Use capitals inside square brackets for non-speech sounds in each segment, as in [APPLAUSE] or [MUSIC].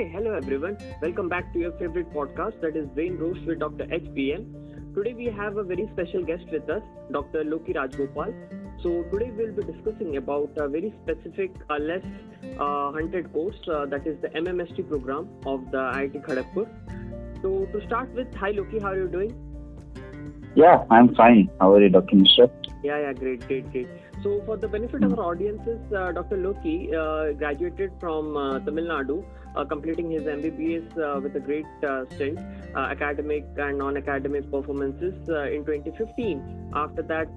Hey, hello everyone. Welcome back to your favorite podcast that is Brain Roast with Dr. HPM. Today we have a very special guest with us, Dr. Loki Rajgopal. So today we'll be discussing about a very specific, uh, less uh, hunted course uh, that is the MMST program of the IIT Kharagpur. So to start with, hi Loki, how are you doing? Yeah, I'm fine. How are you, Dr. Mishra? Yeah, yeah, great, great, great. So, for the benefit of our audiences, uh, Dr. Loki uh, graduated from uh, Tamil Nadu, completing his MBBS uh, with a great uh, stint, academic and non-academic performances in 2015. After that,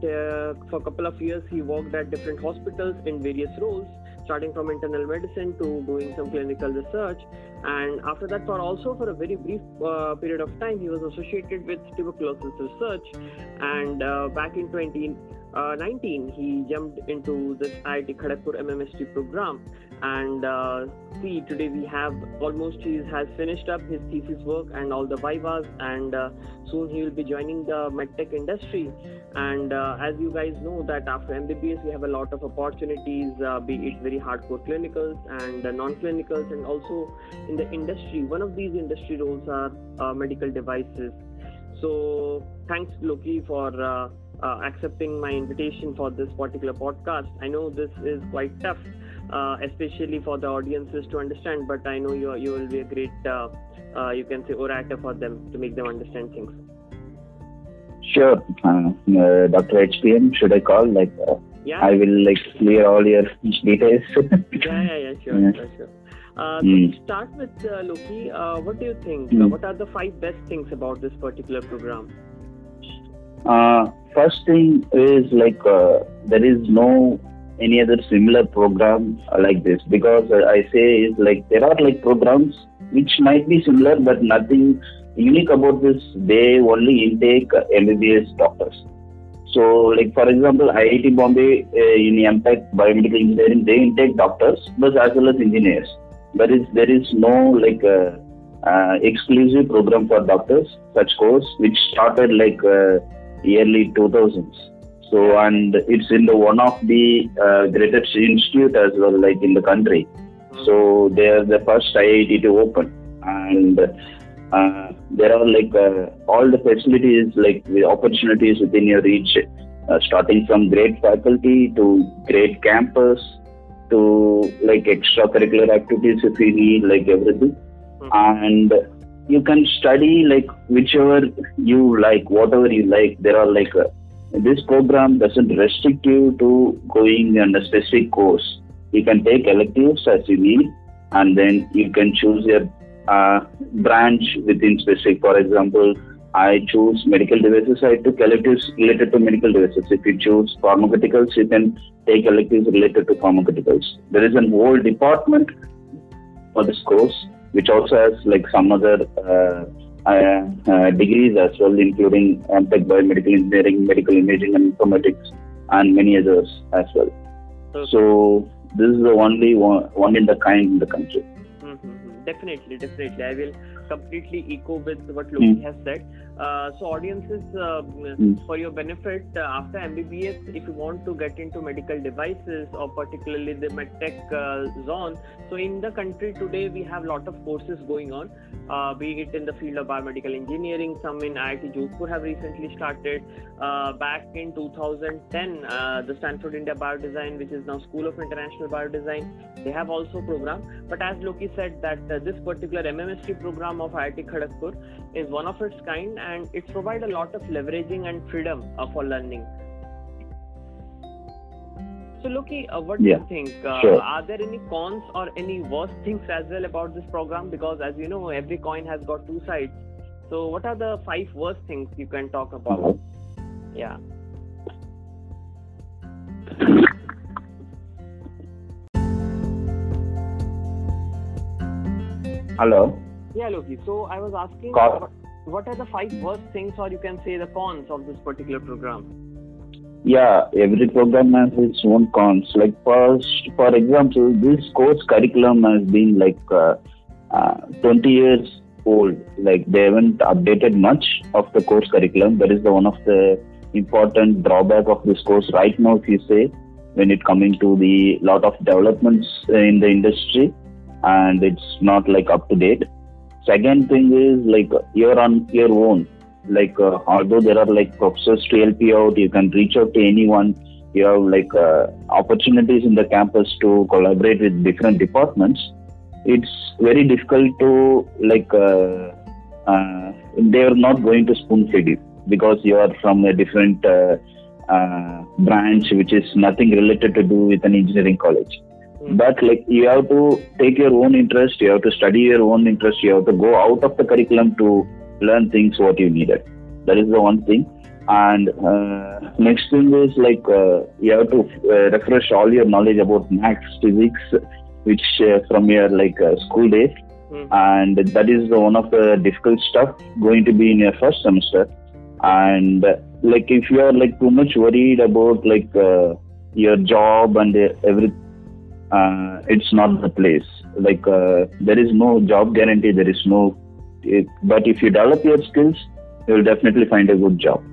for a couple of years, he worked at different hospitals in various roles starting from internal medicine to doing some clinical research and after that for also for a very brief uh, period of time he was associated with tuberculosis research and uh, back in 20 uh, 19, he jumped into this IIT Kharagpur MMST program. And uh, see, today we have almost he has finished up his thesis work and all the vivas, and uh, soon he will be joining the medtech industry. And uh, as you guys know, that after MBBS we have a lot of opportunities, uh, be it very hardcore clinicals and non-clinicals, and also in the industry. One of these industry roles are uh, medical devices. So thanks Loki for uh, accepting my invitation for this particular podcast. I know this is quite tough, uh, especially for the audiences to understand, but I know you you will be a great, uh, uh you can say, orator for them to make them understand things. Sure, uh, uh, Dr. HPM. Should I call? Like, yeah. I will like clear all your details. [LAUGHS] yeah, yeah, yeah, sure, mm. sure, sure. Uh, mm. start with uh, Loki. Uh, what do you think? Mm. what are the five best things about this particular program? Uh, first thing is like uh, there is no any other similar program like this because uh, I say is like there are like programs which might be similar but nothing unique about this. They only intake MBBS doctors. So, like for example, IIT Bombay uh, in MTech biomedical engineering, they intake doctors, but as well as engineers. Is there is no like uh, uh, exclusive program for doctors such course which started like uh, early 2000s. So, and it's in the one of the uh, greatest institute as well, like in the country. So they are the first IIT to open, and uh, there are like uh, all the facilities, like the opportunities within your reach, uh, starting from great faculty to great campus to like extracurricular activities if you need, like everything, mm-hmm. and you can study like whichever you like, whatever you like. There are like uh, this program doesn't restrict you to going on a specific course. You can take electives as you need, and then you can choose your uh, branch within specific. For example, I choose medical devices. I took electives related to medical devices. If you choose pharmaceuticals, you can take electives related to pharmaceuticals. There is an whole department for this course which also has like some other uh, uh, uh, degrees as well, including MTech Biomedical Engineering, Medical Imaging and Informatics, and many others as well. Okay. So this is the only one, one in the kind in the country. Mm-hmm. Definitely, definitely. I will completely echo with what Loki mm. has said. Uh, so, audiences, uh, mm. for your benefit, uh, after MBBS, if you want to get into medical devices or particularly the medtech uh, zone, so in the country today we have a lot of courses going on, uh, be it in the field of biomedical engineering. Some in IIT Jodhpur have recently started. Uh, back in 2010, the Stanford India Biodesign, which is now School of International Biodesign, they have also program. But as Loki said, that this particular MMST program of IIT Kharagpur is one of its kind and it provides a lot of leveraging and freedom uh, for learning. So, Loki, uh, what yeah, do you think? Uh, sure. Are there any cons or any worst things as well about this program? Because, as you know, every coin has got two sides. So, what are the five worst things you can talk about? Yeah. Hello. Yeah, Loki. So I was asking, what, what are the five worst things, or you can say the cons of this particular program? Yeah, every program has its own cons. Like first, for example, this course curriculum has been like uh, uh, 20 years old. Like they haven't updated much of the course curriculum. That is the one of the important drawback of this course right now. If you say when it coming to the lot of developments in the industry and it's not like up to date second thing is like you're on your own. Like uh, although there are like professors to help you out you can reach out to anyone. You have like uh, opportunities in the campus to collaborate with different departments. It's very difficult to like uh, uh, they are not going to spoon feed you because you are from a different uh, uh, branch which is nothing related to do with an engineering college. But like you have to take your own interest you have to study your own interest you have to go out of the curriculum to learn things what you needed. That is the one thing. And uh, next thing is like uh, you have to uh, refresh all your knowledge about maths physics which uh, from your like uh, school days. Mm. and that is the one of the difficult stuff going to be in your first semester. And like if you are like too much worried about like uh, your job and every it's not the place like there is no job guarantee there is no it, but if you develop your skills you will definitely find a good job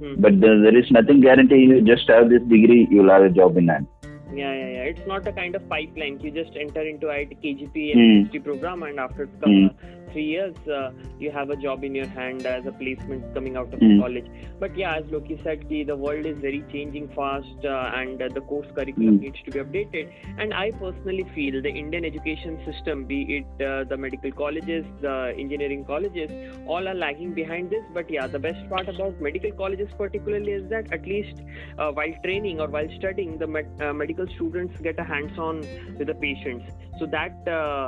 Hmm. But there, there is nothing guarantee you just have this degree, you'll have a job in hand. Yeah, yeah, yeah. It's not a kind of pipeline. You just enter into IIT KGP and mm. program, and after mm three years, uh, you have a job in your hand as a placement coming out of mm. college. But yeah, as Loki said, the, the world is very changing fast uh, and uh, the course curriculum mm. needs to be updated. And I personally feel the Indian education system, be it uh, the medical colleges, the engineering colleges, all are lagging behind this. But yeah, the best part about medical colleges particularly is that at least uh, while training or while studying, the med- uh, medical students get a hands-on with the patients. So that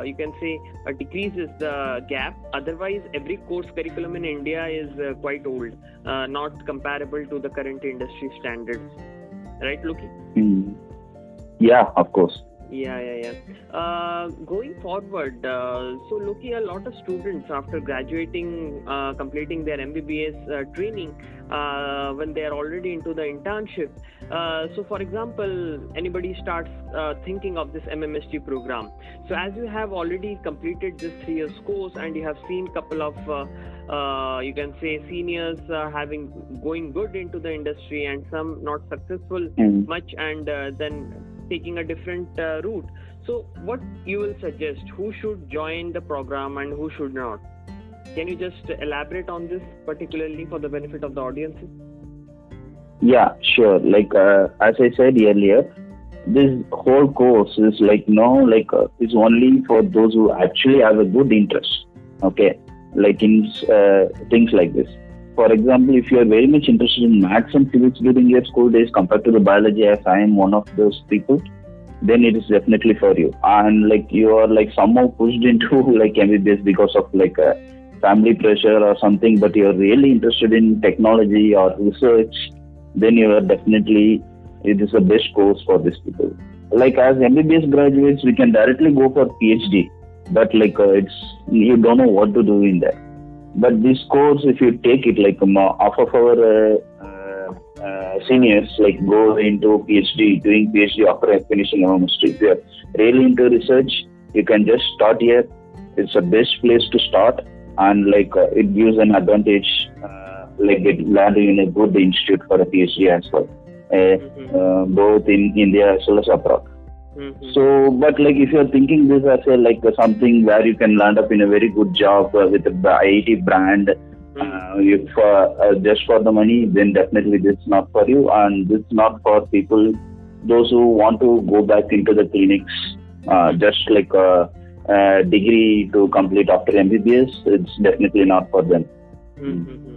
you can say decreases the gap. Otherwise, every course curriculum in India is uh, quite old, uh, not comparable to the current industry standards. Right, Loki? Mm. Yeah, of course. Yeah, yeah, yeah. Uh, going forward, uh, so looking a lot of students after graduating, uh, completing their MBBS uh, training, uh, when they are already into the internship. Uh, so, for example, anybody starts thinking of this MMST program. So, as you have already completed this three years course and you have seen couple of uh, you can say seniors uh, having going good into the industry and some not successful mm. much and uh, then taking a different uh, route. So, what you will suggest? Who should join the program and who should not? Can you just elaborate on this, particularly for the benefit of the audiences? Yeah, sure. Like uh, as I said earlier, this whole course is like no, like uh, it's only for those who actually have a good interest. Okay, like in uh, things like this. For example, if you are very much interested in maths and physics during your school days compared to the biology, as I am one of those people, then it is definitely for you. And like you are like somehow pushed [LAUGHS] into like MBBS because of like a family pressure or something, but you are really interested in technology or research, then you are definitely it is the best course for these people. Like as MBBS graduates, we can directly go for PhD, but like uh, it's you don't know what to do in there but this course, if you take it, like um, half of our uh, uh, uh, seniors, like go into PhD, doing PhD after finishing MMST. If you're really into research, you can just start here. It's the best place to start, and like uh, it gives an advantage, uh, like it landing in a good institute for a PhD as well, mm-hmm. both in India as well as abroad. Mm-hmm. So, but like if you're thinking this as a like something where you can land up in a very good job uh, with the IIT brand, mm-hmm. uh, if uh, just for the money, then definitely this is not for you, and this is not for people those who want to go back into the clinics, uh, just like a, a, degree to complete after MBBS. It's definitely not for them. Mm-hmm.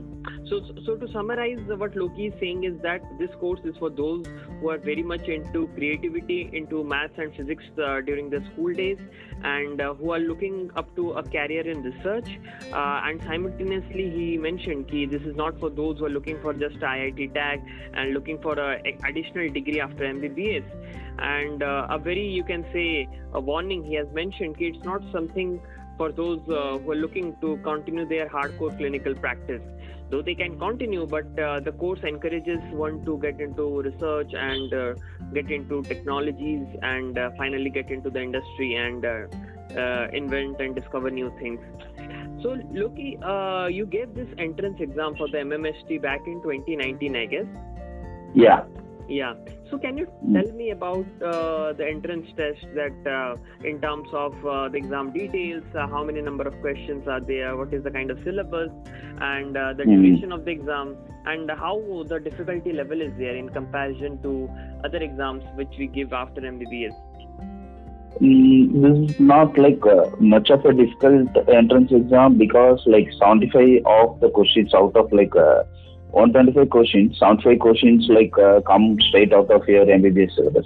So, so to summarize, what Loki is saying is that this course is for those who are very much into creativity, into maths and physics uh, during the school days, and uh, who are looking up to a career in research. Uh, and simultaneously, he mentioned that this is not for those who are looking for just IIT tag and looking for a, a additional degree after MBBS. And uh, a very, you can say, a warning he has mentioned. It's not something for those uh, who are looking to continue their hardcore clinical practice though they can continue but uh, the course encourages one to get into research and uh, get into technologies and uh, finally get into the industry and uh, uh, invent and discover new things. So loki uh, you gave this entrance exam for the mmst back in 2019 i guess? Yeah. Yeah. So can you tell me about uh, the entrance test that uh, in terms of uh, the exam details, uh, how many number of questions are there, what is the kind of syllabus and uh, the mm. duration of the exam and how the difficulty level is there in comparison to other exams which we give after MBBS? Mm, this is not like uh, much of a difficult entrance exam because like 75 of the questions out of like 125 questions, 75 questions like uh, come straight out of your MBBS syllabus.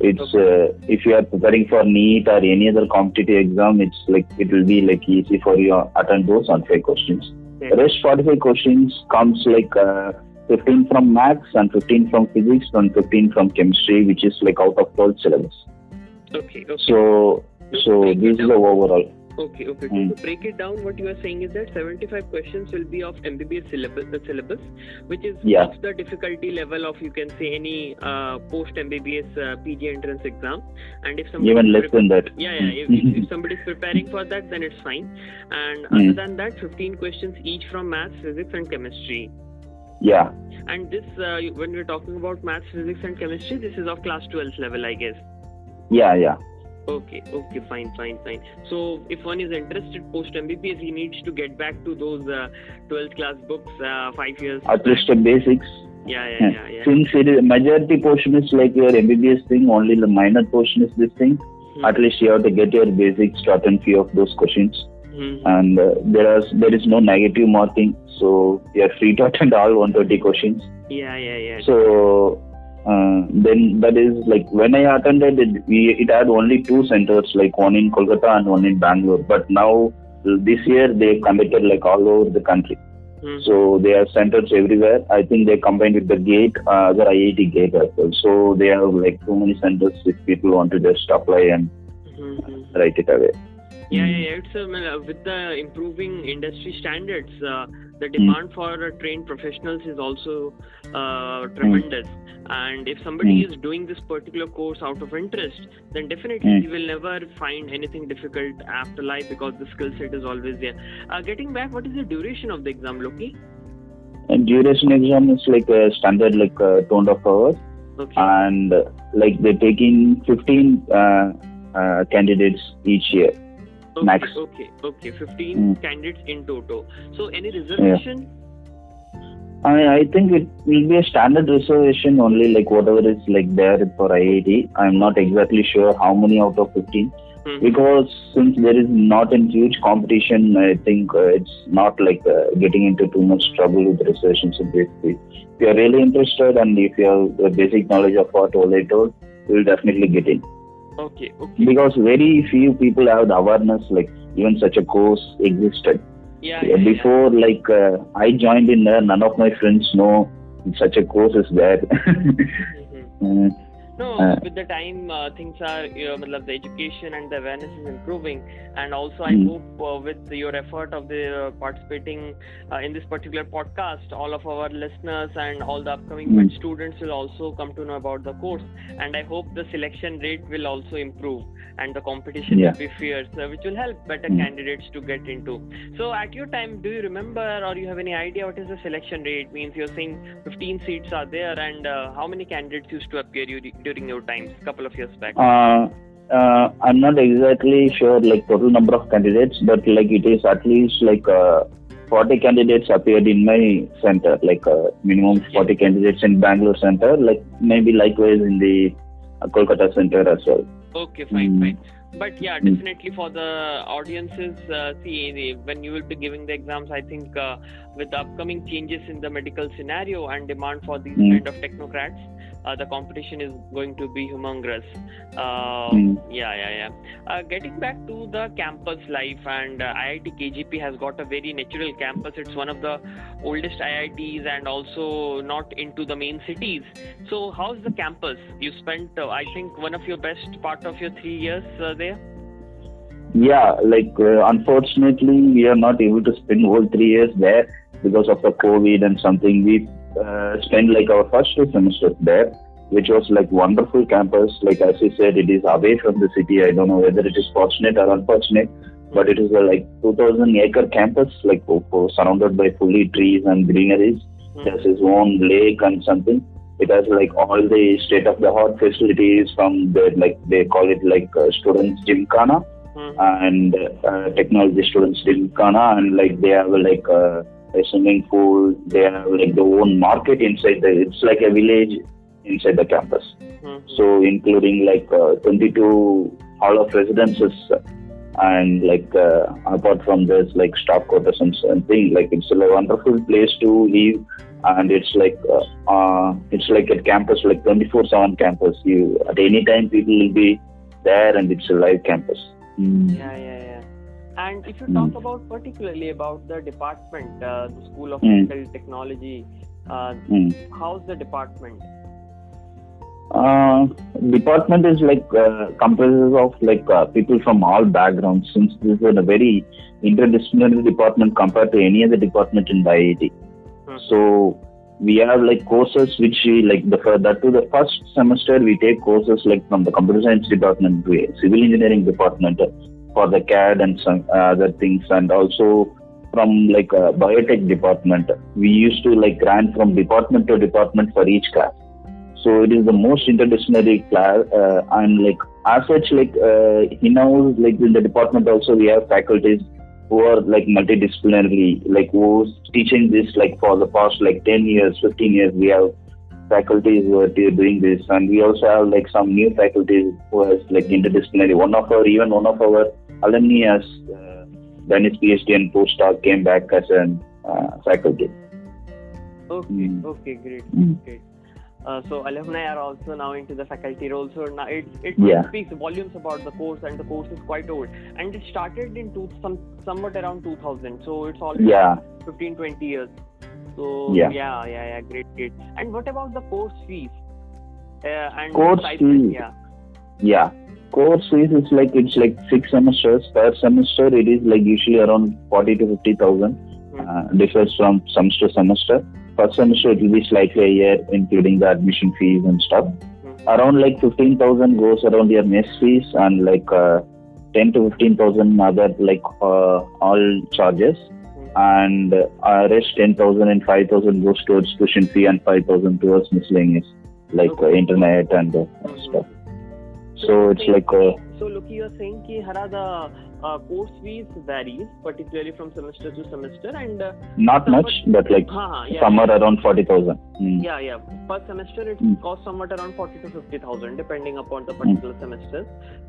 It's okay. uh, if you are preparing for NEET or any other competitive exam, it's like it will be like easy for you to attend those 75 questions. Okay. Rest 45 questions comes like uh, 15 from maths and 15 from physics and 15 from chemistry, which is like out of 12 syllabus. Okay. okay. So so this is the overall. Okay, okay. Mm. To break it down, what you are saying is that 75 questions will be of MBBS syllabus, the syllabus, which is yeah. of the difficulty level of you can say any uh, post MBBS uh, PG entrance exam. And if somebody even less than that, yeah, yeah. If, if, if [LAUGHS] somebody is preparing for that, then it's fine. And mm. other than that, 15 questions each from maths, physics, and chemistry. Yeah. And this, uh, when we're talking about maths, physics, and chemistry, this is of class 12 level, I guess. Yeah, yeah. Okay, okay, fine, fine, fine. So, if one is interested post MBBS, he needs to get back to those uh, 12th class books, uh, five years. At least the basics. Yeah, yeah, yeah, yeah. Since it is majority portion is like your MBBS thing, only the minor portion is this thing. Hmm. At least you have to get your basics to attend few of those questions. Hmm. And uh, there is there is no negative marking, so you are free to attend all 130 questions. Yeah, yeah, yeah. So uh, then that is like when I attended it, we, it had only two centers, like one in Kolkata and one in Bangalore. But now this year they conducted like all over the country. Mm-hmm. So they have centers everywhere. I think they combined with the GATE, uh, the IIT GATE as well. So they have like too many centers if people want to just apply and mm-hmm. write it away. Yeah, yeah, yeah. It's uh, with the improving industry standards, uh, the hmm. demand for trained professionals is also uh, tremendous. And if somebody mm. is doing this particular course out of interest, then definitely mm. he will never find anything difficult after life because the skill set is always there. Uh, getting back, what is the duration of the exam, Loki? And duration exam is like a standard, like uh, two of hours. Okay. And like they're taking 15 uh, uh, candidates each year. Okay, max. Okay, okay, 15 mm. candidates in total. So, any reservation? Yeah. I, I think it will be a standard reservation only, like whatever is like there for IIT. I'm not exactly sure how many out of 15. Mm-hmm. Because since there is not a huge competition, I think uh, it's not like uh, getting into too much trouble with reservations. And basically, if you are really interested and if you have basic knowledge of what all I told, you will definitely get in. Okay, okay. Because very few people have the awareness like even such a course existed. Yeah. yeah before, yeah. like uh, I joined in there, none of my friends know such a course is there. [LAUGHS] mm-hmm. No, uh, with the time uh, things are, you know, the education and the awareness is improving, and also I mm. hope uh, with your effort of the uh, participating uh, in this particular podcast, all of our listeners and all the upcoming mm. students will also come to know about the course, and I hope the selection rate will also improve and the competition yeah. will be fierce, uh, which will help better mm. candidates to get into. So, at your time, do you remember or you have any idea what is the selection rate? Means you're saying 15 seats are there, and how many candidates used to appear during your times, a couple of years back? Uh, uh, I'm not exactly sure like total number of candidates, but like it is at least like uh, 40 candidates appeared in my center, like uh, minimum 40 candidates in Bangalore center, like maybe likewise in the uh, Kolkata center as well. Okay, fine, mm. fine but yeah hmm. definitely for the audiences uh, see when you will be giving the exams i think uh, with the upcoming changes in the medical scenario and demand for these mm. kind of technocrats uh, the competition is going to be humongous. Uh, mm. Yeah, yeah, yeah. Uh, getting back to the campus life, and uh, IIT KGP has got a very natural campus. It's one of the oldest IITs and also not into the main cities. So, how's the campus? You spent, uh, I think, one of your best part of your three years uh, there. Yeah, like unfortunately, we are not able to spend whole three years there because of the COVID and something. We uh, spent like our first two semesters there, which was like wonderful campus. Like as you said, it is away from the city. I don't know whether it is fortunate or unfortunate, but it is a like 2,000 acre campus, like surrounded by fully trees and greeneries. Mm. There's his own lake and something. it has like all the state of the art facilities from the like they call it like uh, students gymkhana Mm-hmm. and uh, technology students gymkhana and like they have like uh, a swimming pool they have like their own market inside the it's like a village inside the campus Mhm. so including like uh, 22 hall of residences and like uh, apart from this like staff quarters and something like it's a wonderful place to live and it's like uh, uh, it's like a campus like 24 7 campus you at any time people will be there and it's a live campus Mm. Yeah, yeah, yeah. And if you Mm. talk about particularly about the department, uh, the School of Mm. Medical Technology, uh, Mm. how's the department? Uh, department is like uh, comprises of like uh, people from all backgrounds since this is a very interdisciplinary department compared to any other department in the IIT. Mhm. So we have like courses which we like the that to the first semester we take courses like from the computer science department to a civil engineering department for the CAD and some uh, other things. And also from like a biotech department we used to like ran from department to department for each class. So it is the most interdisciplinary class uh, and like as such like uh, in like in the department also we have faculties who are like multidisciplinary like who's teaching this like for the past like 10 years 15 years we have faculties who are doing this. And we also have like some new faculties who has like interdisciplinary. One of our even one of our alumni has uh, done his phd and postdoc came back as a uh, faculty Okay, Mm. okay, great, Mm. great. Uh, so alumni are also now into the faculty role. So now it it Yeah. speaks volumes about the course, and the course is quite old. And it started in two, some somewhat around 2000. So it's already yeah 15, 20 years. So Yeah. yeah, yeah, yeah, great, great. And what about the course fees? Uh, and Course stipend? fee. Yeah. Yeah. Course fees is like it's like six semesters. Per semester it is like usually around forty to fifty thousand. Hmm. Uh, differs from semester to semester. First semester it will be slightly higher, including the admission fees and stuff. Hmm. Around like fifteen thousand goes around your mess fees and like uh, ten to fifteen thousand other like uh, all charges. Hmm. And uh, rest ten thousand and five thousand goes towards tuition fee and five thousand towards miscellaneous like uh, internet and uh, stuff. So So it's like uh, So, look, you're saying ki Hara the uh, course fees varies, particularly from semester to semester, and uh, not somewhat- much, but like ha, yeah, somewhere around forty thousand. Mm. yeah, yeah. Per semester, it Hmm. costs somewhat around forty to fifty thousand, depending upon the particular semester.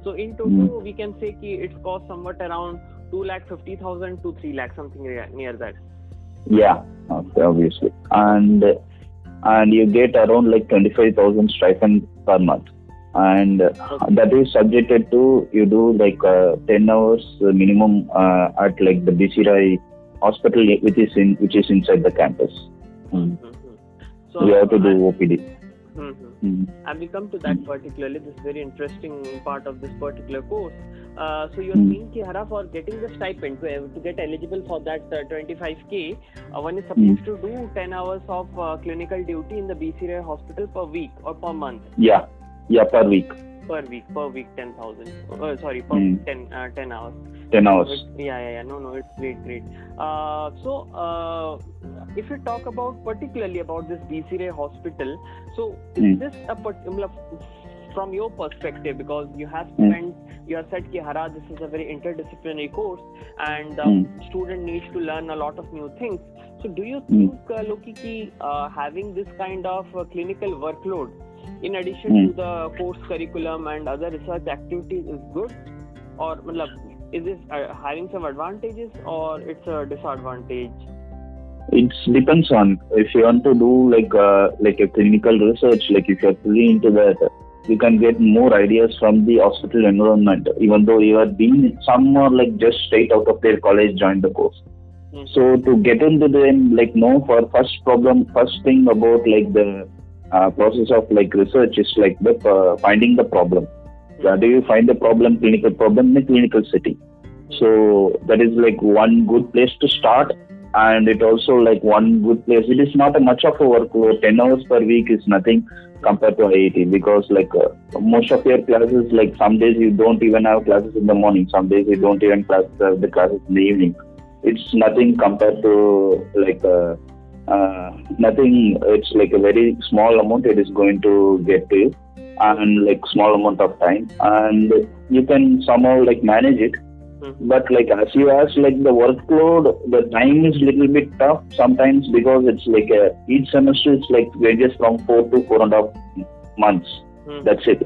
So, in Hmm. total, we can say ki it costs somewhat around two lakh fifty thousand to three lakh, something near that. Yeah, okay, obviously, and and you get around like twenty five thousand stipend per month, and uh, that is subjected to you do like uh, ten hours uh, minimum uh, at like the BC Rai hospital, which is in which is inside the campus. Mm. Mhm. So, We have to do OPD. Mhm. Mm. and we come to that particularly this very interesting part of this particular course uh, so you're Hmm. saying Hara for getting the stipend to, to get eligible for that uh, 25k uh, one is supposed to do 10 hours of uh, clinical duty in the BC Rai hospital per week or per month Yeah, yeah, per week, per week per week 10000 uh, sorry per Hmm. 10 uh, 10 hours ten hours. It- yeah, yeah, yeah. No, no, it's great, great. Uh, so, uh, if you talk about particularly about this BC Ray Hospital, so is Hmm. this a particular from your perspective because you have Hmm. spent you have said ki Hara this is a very interdisciplinary course and the Hmm. student needs to learn a lot of new things so do you Hmm. think uh, Loki ki uh, having this kind of uh, clinical workload in addition Hmm. to the course curriculum and other research activities is good or matlab, is this uh, having some advantages or it's a disadvantage It depends on if you want to do like uh, like a clinical research, like if you're fully into that, you can get more ideas from the hospital environment. Even though you are being some are like just straight out of their college joined the course. Hmm. So to get into them, like no, for first problem, first thing about like the uh, process of like research is like the uh, finding the problem. How do you find the problem, clinical problem in a clinical setting? So that is like one good place to start, and it also like one good place. It is not a much of a workload. Ten hours per week is nothing compared to IIT because like uh, most of your classes, like some days you don't even have classes in the morning. Some days you don't even class, have the classes in the evening. It's nothing compared to like uh, uh, nothing. It's like a very small amount. It is going to get to you, and like small amount of time, and you can somehow like manage it. Mhm. But like as you asked, like the workload, the time is little bit tough sometimes because it's like a, each semester it's like ranges from four to four and a half months. Mhm. That's it.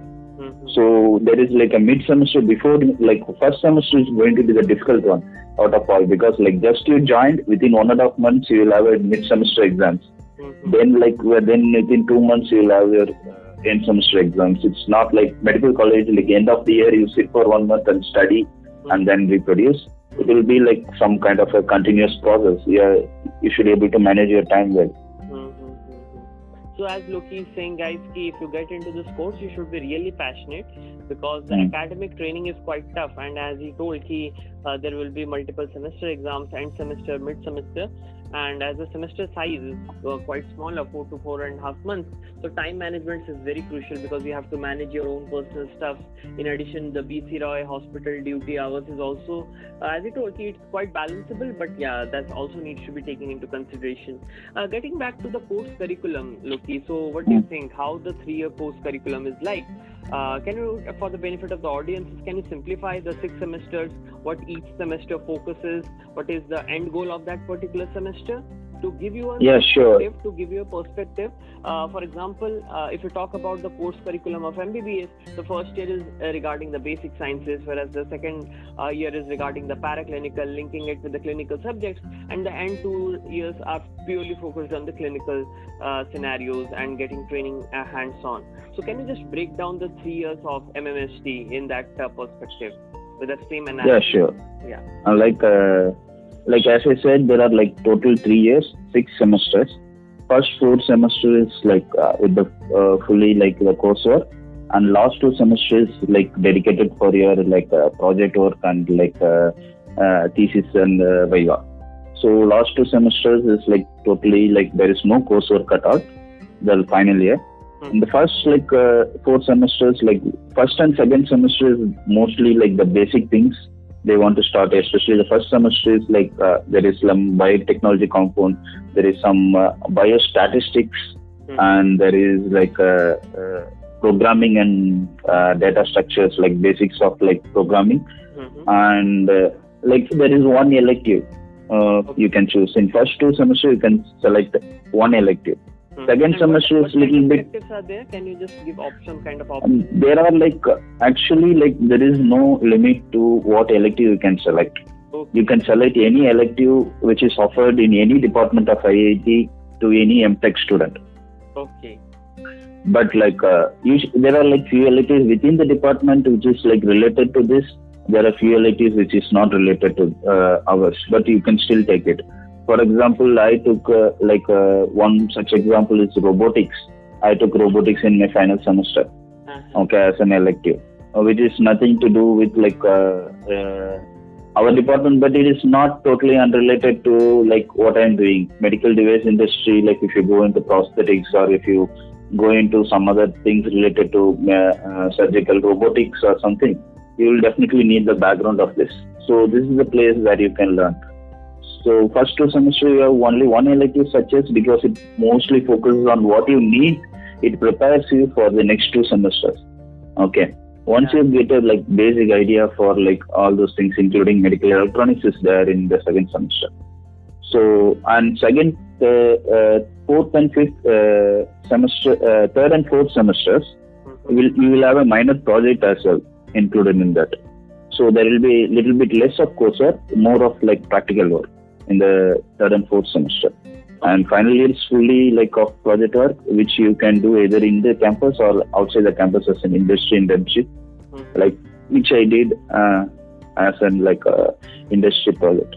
So there is like a mid semester before, like first semester is going to be the difficult one out of all because like just you joined within one and a half months you will have a mid semester exams. Mhm. Then like well, then within two months you will have your uh, end semester exams. It's not like medical college like end of the year you sit for one month and study and then reproduce. It will be like some kind of a continuous process. Yeah, you should be able to manage your time well. So as Loki is saying, guys, ki if you get into this course, you should be really passionate because the Mm. academic training is quite tough. And as he told, ki, uh, there will be multiple semester exams, end semester, mid semester, and as the semester size is uh, quite smaller, four to four and a half months, so time management is very crucial because you have to manage your own personal stuff. In addition, the BC Roy hospital duty hours is also, uh, as he told, it's quite balanceable, but yeah, that also needs to be taken into consideration. Uh, getting back to the course curriculum, Loki. So, what do you think? How the three-year course curriculum is like? Uh, can you, for the benefit of the audiences, can you simplify the six semesters? What each semester focuses? What is the end goal of that particular semester? To give you a Yeah, sure. perspective, to give you a perspective. Uh, for example, uh, if you talk about the course curriculum of MBBS, the first year is uh, regarding the basic sciences, whereas the second uh, year is regarding the paraclinical, linking it with the clinical subjects, and the end two years are purely focused on the clinical uh, scenarios and getting training uh, hands-on. So, can you just break down the three years of MMST in that uh, perspective with the same Yeah, sure. Yeah. Like uh, like as I said, there are like total three years, six semesters. First four semesters is like uh, with the uh, fully like the coursework, and last two semesters like dedicated for your like uh, project work and like uh, uh, thesis and uh, viva. So last two semesters is like totally like there is no coursework at all. The final year. In the first like uh, four semesters, like first and second semester is mostly like the basic things they want to start. Especially the first semester is like uh, there is some biotechnology compound, there is some uh, biostatistics, Hmm. and there is like uh, uh, programming and uh, data structures, like basics of like programming, Mhm. and uh, like there is one elective uh, you can choose. In first two semester, you can select one elective. Hmm. Second semester is little bit- are there? Can you just give option kind of Um, option? there are like actually like there is no limit to what elective you can select. Okay. You can select any elective which is offered in any department of IIT to any MTech student. Okay. But like uh, us- there are like few electives within the department which is like related to this. There are few electives which is not related to uh, ours, but you can still take it. For example, I took uh, like uh, one such example is robotics. I took robotics in my final semester. Uh-huh. okay as an elective uh, which is nothing to do with like uh, uh, our department but it is not totally unrelated to like what i'm doing medical device industry like if you go into prosthetics or if you go into some other things related to uh, uh, surgical robotics or something you will definitely need the background of this so this is the place where you can learn so first two semester you have only one elective as because it mostly focuses on what you need. It prepares you for the next two semesters. Okay. Once you get a like basic idea for like all those things including medical electronics is there in the second semester. So and second uh, uh, fourth and fifth uh, semester uh, third and fourth semesters you will you will have a minor project as well included in that. So there will be a little bit less of coursework more of like practical work in the third and fourth semester and finally it's fully like of project work which you can do either in the campus or outside the campus as an industry internship Mhm. like which i did uh, as an like a industry project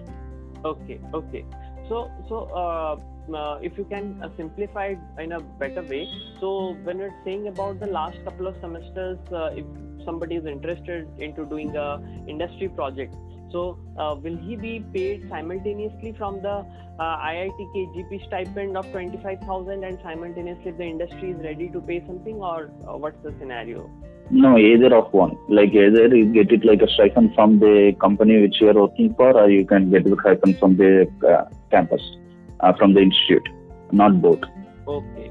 Okay, okay. So, so uh, uh, if you can uh, simplify it in a better way. So, when we're saying about the last couple of semesters, uh, if somebody is interested into doing a industry project, so uh, will he be paid simultaneously from the uh, IIT KGP stipend of twenty five thousand, and simultaneously if the industry is ready to pay something, or uh, what's the scenario? no either of one like either you get it like a stipend from the company which you are working for or you can get the stipend from the uh, campus uh, from the institute not both. Okay.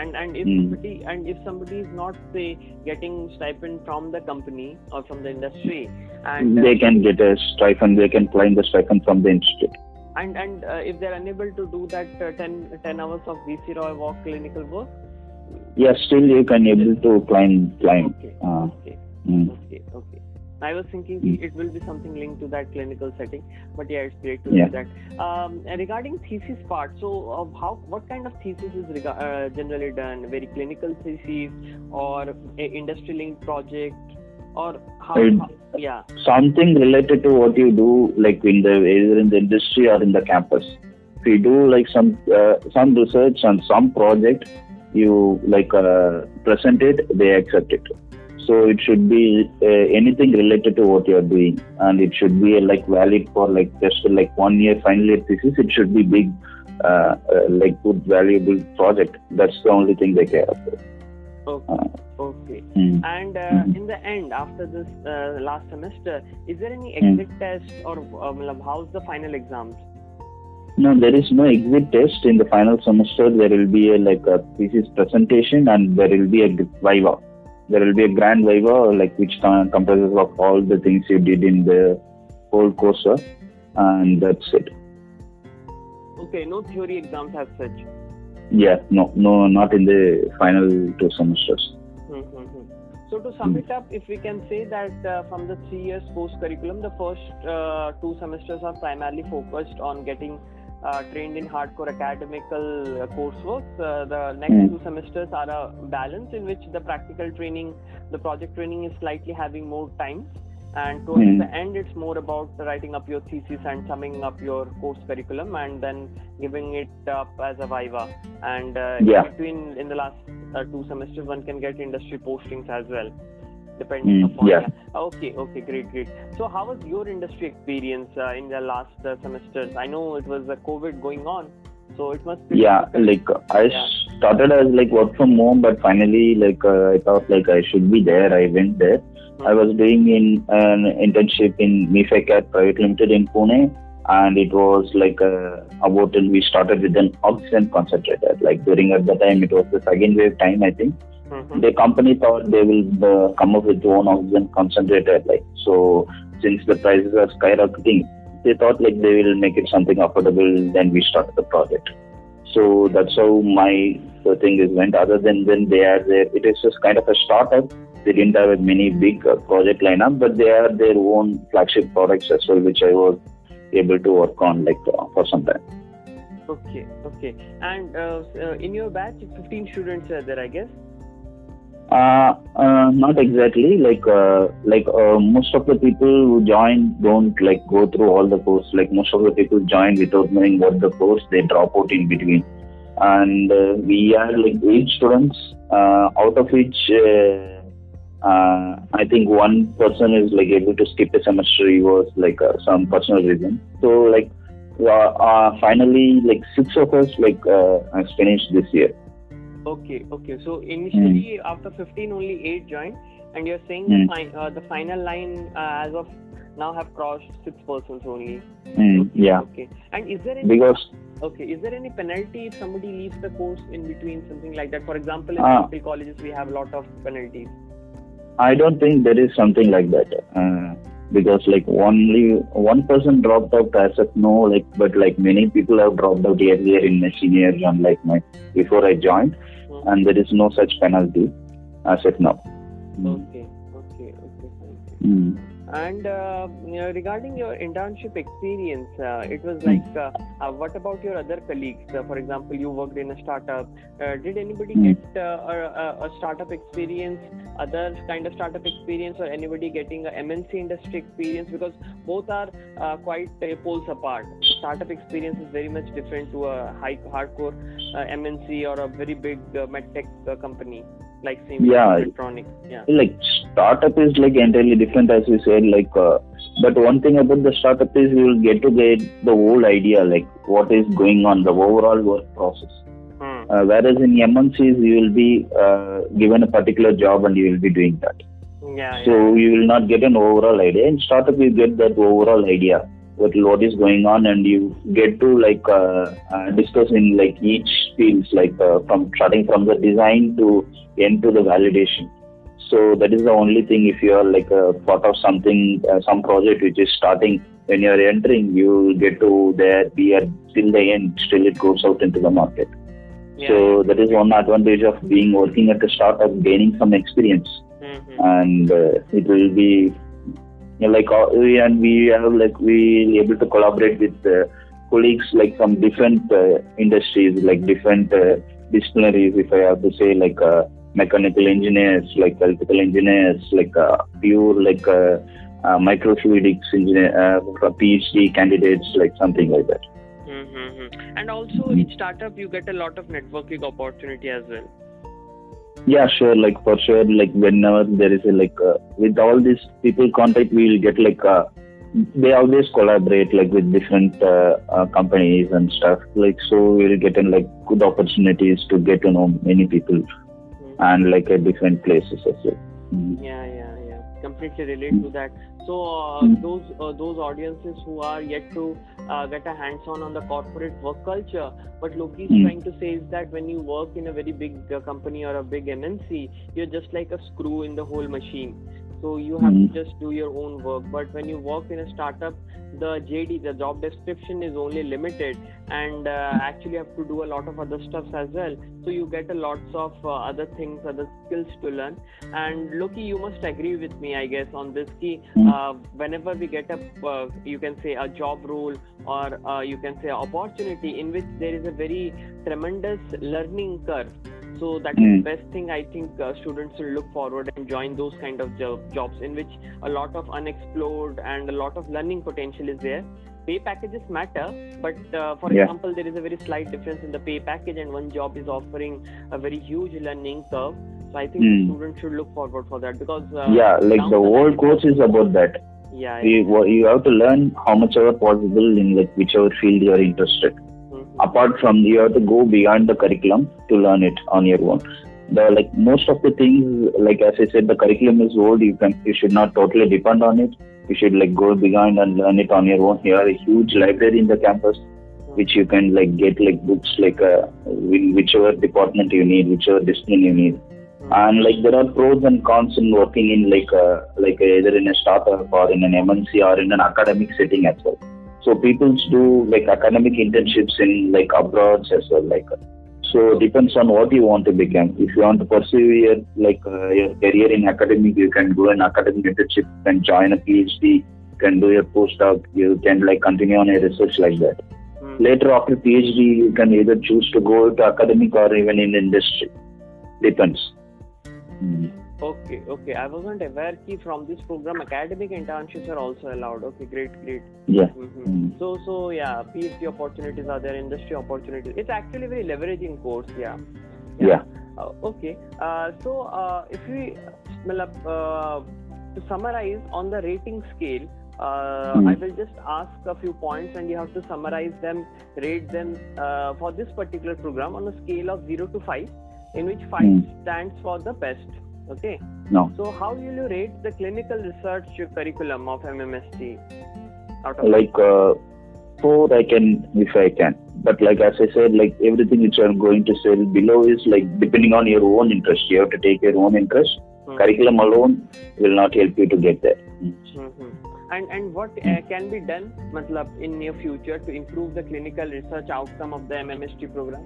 And and if Mm. somebody and if somebody is not say getting stipend from the company or from the industry, and uh, They can get a stipend. They can claim the stipend from the institute. and and uh, if they're unable to do that uh, 10, 10 hours of BC Roy walk clinical work. Yeah, still you can able to climb climb. Okay, Uh, okay, mm. okay, okay. I was thinking Mm. it will be something linked to that clinical setting, but yeah, it's great to Yeah. see that. Um, regarding thesis part, so uh, how what kind of thesis is rega- uh, generally done? Very clinical thesis or industry linked project, or how? It- how- yeah, Something related to what you do, like in the either in the industry or in the campus. If you do like some uh, some research on some project, you like uh, present it, they accept it. So it should be uh, anything related to what you are doing, and it should be uh, like valid for like just like one year final year thesis. It should be big, uh, uh, like good valuable project. That's the only thing they care about. okay, Uh, okay. mm. And uh, Mhm. in the end, after this uh, last semester, is there any Mm. exit test or um, how's the final exams? No, there is no exit test in the final semester. There will be a like a thesis presentation and there will be a viva. There will be a grand viva like which com- comprises of all the things you did in the whole course, and that's it. Okay, no theory exams as such. Yeah, no, no, not in the final two semesters. Mm-hmm. So to sum it up, if we can say that uh, from the three years course curriculum, the first uh, two semesters are primarily focused on getting uh, trained in hardcore academical uh, coursework. Uh, the next Mm. two semesters are a balance in which the practical training, the project training is slightly having more time. And towards Mm. the end, it's more about writing up your thesis and summing up your course curriculum and then giving it up as a viva. And uh, Yeah. in between, in the last uh, two semesters, one can get industry postings as well, depending Mm, upon. yeah. Okay, okay, great, great. So, how was your industry experience uh, in the last uh, semesters? I know it was uh, COVID going on, so it must be. Yeah, difficult. like I Yeah. started as like work from home, but finally like uh, I thought like I should be there. I went there. I was doing in an internship in Mifacat Private Limited in Pune, and it was like uh, about we started with an oxygen concentrator. Like during at the time, it was the second wave time, I think. Mhm. The company thought they will uh, come up with their own oxygen concentrator. Like so, since the prices are skyrocketing, they thought like they will make it something affordable. Then we started the project. So that's how my uh, thing is went. Other than then they are there. It is just kind of a startup. They didn't have a many big uh, project lineup, but they are their own flagship products as well, which I was able to work on like uh, for some time. Okay, okay. And uh, uh, in your batch, 15 students are there, I guess. Uh, uh, not exactly. Like uh, like uh, most of the people who join don't like go through all the course. Like most of the people join without knowing what the course. They drop out in between. And uh, we are like eight students, out of which I think one person is like able to skip a semester. He was like some personal reason. So like finally like six of us like uh, finished this year. Okay, okay. So initially, after 15, only 8 joined, and you're saying Mm. the, fi- uh, the final line uh, as of now have crossed 6 persons only. Mm, Okay, yeah, Okay. And is there any because okay? Is there any penalty if somebody leaves the course in between something like that? For example, in medical colleges, we have a lot of penalties. I don't think there is something like that. Uh, because like only one person dropped out as of no, like but like many people have dropped out earlier in my senior and like my before I joined, Hmm. And there is no such penalty as of now. Okay, okay, okay. Mm. And uh, you know, regarding your internship experience, uh, it was like, uh, uh, what about your other colleagues? Uh, for example, you worked in a startup. Uh, did anybody Hmm. get uh, a, a- startup experience, other kind of startup experience, or anybody getting a MNC industry experience? Because both are uh, quite uh, poles apart. Startup experience is very much different to a high hardcore uh, MNC or a very big uh, medtech uh, company like Yeah. Electronics. Yeah. Like startup is like entirely different as you said. Like, uh, but one thing about the startup is you will get to get the whole idea, like what is going on, the overall work process. Hmm. Uh, whereas in MNCs, you will be uh, given a particular job and you will be doing that. Yeah. yeah. So you will not get an overall idea. In startup, you get that overall idea. What, what is going on and you get to like uh, uh, discuss in like each fields like uh, from starting from the design to end to the validation so that is the only thing if you are like a part of something uh, some project which is starting when you are entering you get to there be at till the end still it goes out into the market Yeah. so that is one advantage of being working at the startup gaining some experience Mhm. and uh, it will be you know, like uh, we and we have like we able to collaborate with uh, colleagues like from different uh, industries like different uh, disciplinaries if i have to say like uh, mechanical engineers like electrical engineers like uh, pure like uh, uh, microfluidics engineer uh, phd candidates like something like that Mm-hmm. And also, in startup, you get a lot of networking opportunity as well. Yeah sure like for sure like whenever there is a like uh, with all these people contact we will get like uh, they always collaborate like with different uh, uh, companies and stuff like so we'll get in like good opportunities to get to know many people Mhm. and like at different places as well Mm. Yeah, yeah. Completely relate to that. So uh, those uh, those audiences who are yet to uh, get a hands-on on the corporate work culture, what Loki is Mm. trying to say is that when you work in a very big uh, company or a big MNC, you're just like a screw in the whole machine. So you have Mm. to just do your own work. But when you work in a startup, the JD, the job description is only limited, and uh, actually have to do a lot of other stuff as well. So you get a lots of uh, other things, other skills to learn. And Loki, you must agree with me, I guess, on this. Key, Mm. uh, whenever we get a, uh, you can say a job role or uh, you can say opportunity in which there is a very tremendous learning curve. So that is Mm. the best thing I think uh, students will look forward and join those kind of job, jobs in which a lot of unexplored and a lot of learning potential is there. Pay packages matter, but uh, for Yeah. example, there is a very slight difference in the pay package, and one job is offering a very huge learning curve. So I think Mm. students should look forward for that because uh, yeah like the whole course is about that yeah, you, you have to learn how much ever possible in like whichever field you are interested. Apart from you have to go beyond the curriculum to learn it on your own. The like most of the things like as i said the curriculum is old. You can you should not totally depend on it. You should like go beyond and learn it on your own. Here are a huge library in the campus which you can like get like books like uh, whichever department you need whichever discipline you need. And like there are pros and cons in working in like uh, like either in a startup or in an mnc or in an academic setting as well so people do like academic internships in like abroad as well like so depends on what you want to become if you want to pursue your like uh, your career in academic you can do an academic internship you can join a phd you can do your postdoc you can like continue on a research like that Mhm. later after phd you can either choose to go to academic or even in industry depends Mm. Okay, okay. I wasn't aware that from this program academic internships are also allowed. Okay, great, great. yeah Mhm. Mm. So, so yeah, PhD opportunities are there, industry opportunities. It's actually very leveraging course. Yeah. Yeah. Uh, okay. Uh, so, uh, if we, uh, to summarize on the rating scale, uh, Hmm. I will just ask a few points, and you have to summarize them, rate them uh, for this particular program on a scale of zero to five, in which five Hmm. stands for the best. Okay. no. So, how will you rate the clinical research curriculum of MMST out of like uh, four i can if i can. But like as i said like everything which i'm going to say below is like depending on your own interest. You have to take your own interest. Hmm. curriculum alone will not help you to get there. Mhm. And and what uh, can be done, matlab, in near future to improve the clinical research outcome of the MMST program?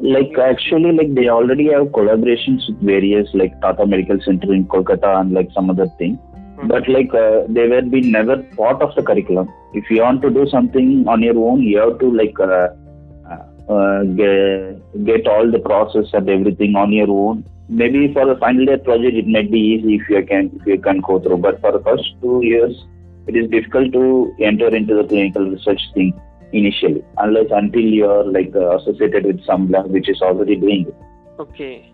Like actually like they already have collaborations with various like tata medical center in kolkata and like some other thing. Mhm. but like uh, they were been never part of the curriculum. If you want to do something on your own you have to like uh, uh, uh, get, get all the process and everything on your own. Maybe for the final year project it might be easy if you can if you can go through. But for the first two years it is difficult to enter into the clinical research thing initially unless until you are like uh, associated with some lab which is already doing it Okay.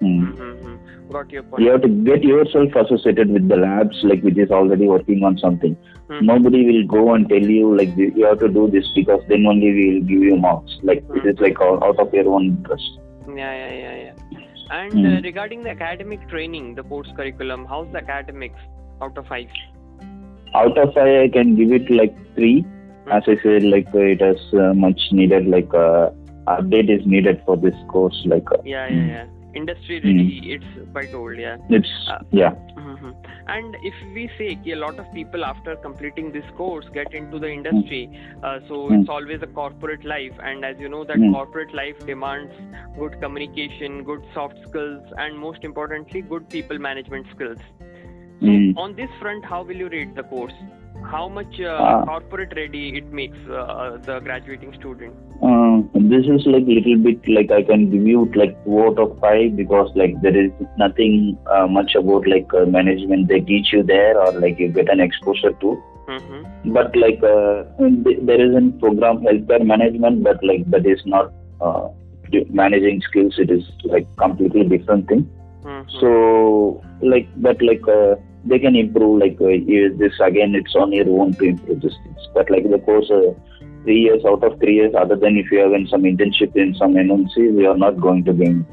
Hmm. Mm-hmm. Got your point. you have to get yourself associated with the labs like which is already working on something Mhm. nobody will go and tell you like you have to do this because then only we will give you marks like it is like out of your own interest Yeah, yeah, yeah, yeah. And Hmm. uh, regarding the academic training, the course curriculum, how's the academics out of five? out of five, I can give it like three. As I said, like uh, it has uh, much needed, like uh, update is needed for this course. Like uh, Yeah, yeah, yeah. Industry ready, it's quite old, yeah. it's Uh, yeah, Mhm. And if we say a lot of people after completing this course get into the industry, uh, so Mm. it's always a corporate life, and as you know that Mm. corporate life demands good communication, good soft skills, and most importantly, good people management skills. So Mm. on this front, how will you rate the course? How much uh, Ah. corporate ready it makes uh, the graduating student? Uh, this is like little bit like I can give you like two out of five because like there is nothing uh, much about like uh, management they teach you there or like you get an exposure to. Mm-hmm. But like uh, there is a program healthcare management, but like that is not uh, managing skills. It is like completely different thing. Mm-hmm. So like but like uh, they can improve like uh, is this again it's on your own to improve these things. But like the course. Uh, three years out of three years, other than if you have in some internship in some MNC, you are not going to gain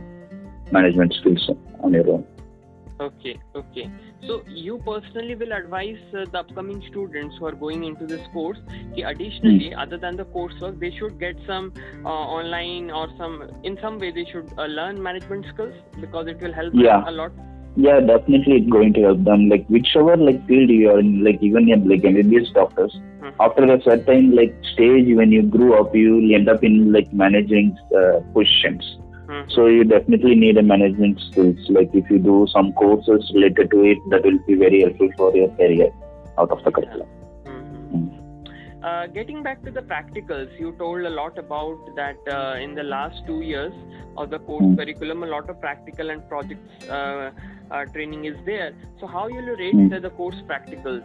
management skills on your own. Okay, okay. So you personally will advise uh, the upcoming students who are going into this course, ki additionally, Hmm. other than the coursework, they should get some uh, online or some in some way they should uh, learn management skills because it will help them Yeah. a lot. Yeah, definitely it's going to help them. Like whichever like field you are in, like even in like MBBS doctors, Mhm. after a certain like stage when you grew up, you will end up in like managing uh, positions. Mhm. So you definitely need a management skills. Like if you do some courses related to it, that will be very helpful for your career out of the curriculum. Mhm. Uh, getting back to the practicals, you told a lot about that uh, in the last two years of the course Mm. curriculum, a lot of practical and projects uh, training is there. So how will you rate Mm. the, course practicals?